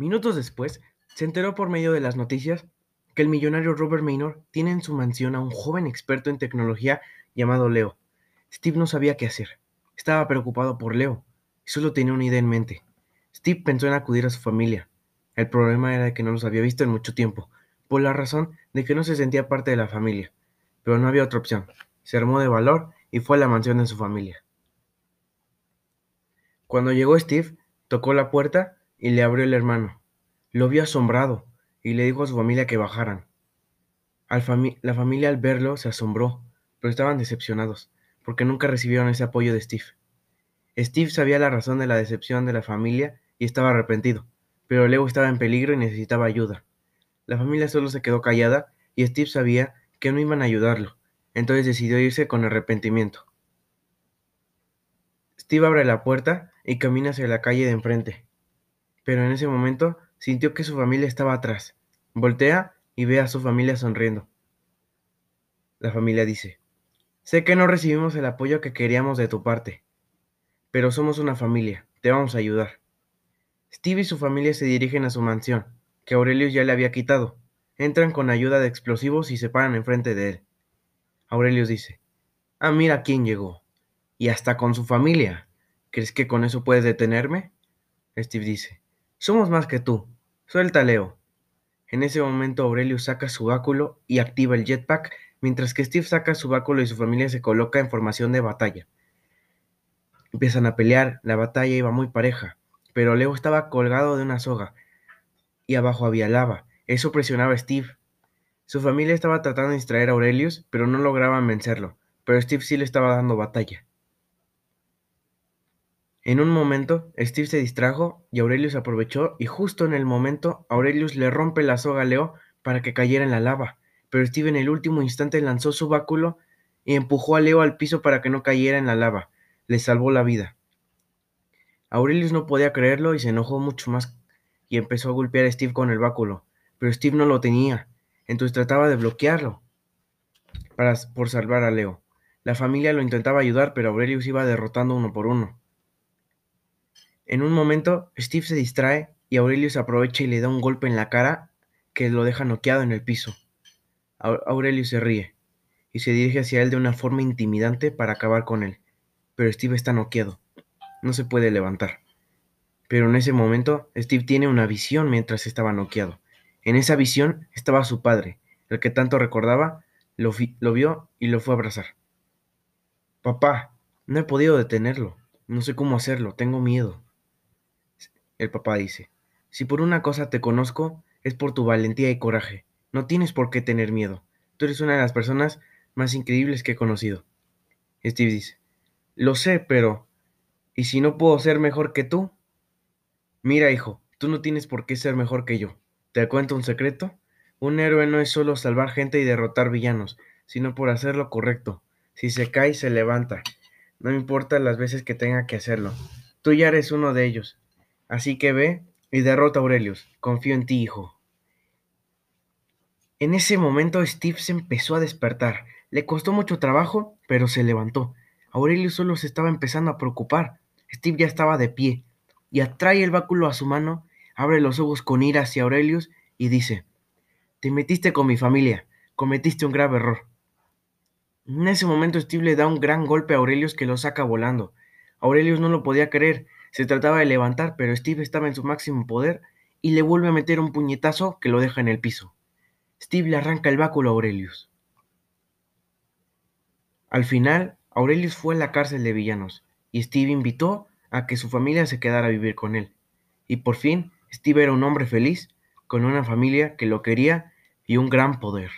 Minutos después, se enteró por medio de las noticias que el millonario Robert Maynor tiene en su mansión a un joven experto en tecnología llamado Leo. Steve no sabía qué hacer. Estaba preocupado por Leo y solo tenía una idea en mente. Steve pensó en acudir a su familia. El problema era que no los había visto en mucho tiempo, por la razón de que no se sentía parte de la familia. Pero no había otra opción. Se armó de valor y fue a la mansión de su familia. Cuando llegó Steve, tocó la puerta y le abrió el hermano. Lo vio asombrado y le dijo a su familia que bajaran. la familia al verlo se asombró, pero estaban decepcionados, porque nunca recibieron ese apoyo de Steve. Steve sabía la razón de la decepción de la familia y estaba arrepentido, pero Leo estaba en peligro y necesitaba ayuda. La familia solo se quedó callada y Steve sabía que no iban a ayudarlo, entonces decidió irse con arrepentimiento. Steve abre la puerta y camina hacia la calle de enfrente, pero en ese momento sintió que su familia estaba atrás. Voltea y ve a su familia sonriendo. La familia dice, Sé que no recibimos el apoyo que queríamos de tu parte, pero somos una familia, te vamos a ayudar. Steve y su familia se dirigen a su mansión, que Aurelius ya le había quitado. Entran con ayuda de explosivos y se paran enfrente de él. Aurelius dice, Ah, mira quién llegó. Y hasta con su familia. ¿Crees que con eso puedes detenerme? Steve dice, Somos más que tú. Suelta Leo. En ese momento Aurelius saca su báculo y activa el jetpack mientras que Steve saca su báculo y su familia se coloca en formación de batalla. Empiezan a pelear, la batalla iba muy pareja, pero Leo estaba colgado de una soga y abajo había lava. Eso presionaba a Steve. Su familia estaba tratando de distraer a Aurelius, pero no lograban vencerlo, pero Steve sí le estaba dando batalla. En un momento, Steve se distrajo y Aurelius aprovechó y justo en el momento Aurelius le rompe la soga a Leo para que cayera en la lava pero Steve en el último instante lanzó su báculo y empujó a Leo al piso para que no cayera en la lava. Le salvó la vida. Aurelius no podía creerlo y se enojó mucho más y empezó a golpear a Steve con el báculo, pero Steve no lo tenía, entonces trataba de bloquearlo para, por salvar a Leo. La familia lo intentaba ayudar, pero Aurelius iba derrotando uno por uno. En un momento, Steve se distrae y Aurelius aprovecha y le da un golpe en la cara que lo deja noqueado en el piso. Aurelio se ríe y se dirige hacia él de una forma intimidante para acabar con él, pero Steve está noqueado. No se puede levantar. Pero en ese momento, Steve tiene una visión mientras estaba noqueado. En esa visión estaba su padre, el que tanto recordaba, lo, lo vio y lo fue a abrazar. Papá, no he podido detenerlo. No sé cómo hacerlo, tengo miedo. El papá dice, si por una cosa te conozco, es por tu valentía y coraje. No tienes por qué tener miedo. Tú eres una de las personas más increíbles que he conocido. Steve dice, lo sé, pero... ¿Y si no puedo ser mejor que tú? Mira, hijo, tú no tienes por qué ser mejor que yo. ¿Te cuento un secreto? Un héroe no es solo salvar gente y derrotar villanos, sino por hacer lo correcto. Si se cae, se levanta. No importa las veces que tenga que hacerlo. Tú ya eres uno de ellos. Así que ve y derrota a Aurelius. Confío en ti, hijo. En ese momento Steve se empezó a despertar. Le costó mucho trabajo, pero se levantó. Aurelio solo se estaba empezando a preocupar. Steve ya estaba de pie y atrae el báculo a su mano, abre los ojos con ira hacia Aurelius y dice, Te metiste con mi familia, cometiste un grave error. En ese momento Steve le da un gran golpe a Aurelius que lo saca volando. Aurelius no lo podía creer, se trataba de levantar, pero Steve estaba en su máximo poder y le vuelve a meter un puñetazo que lo deja en el piso. Steve le arranca el báculo a Aurelius. Al final, Aurelius fue a la cárcel de villanos y Steve invitó a que su familia se quedara a vivir con él. Y por fin, Steve era un hombre feliz, con una familia que lo quería y un gran poder.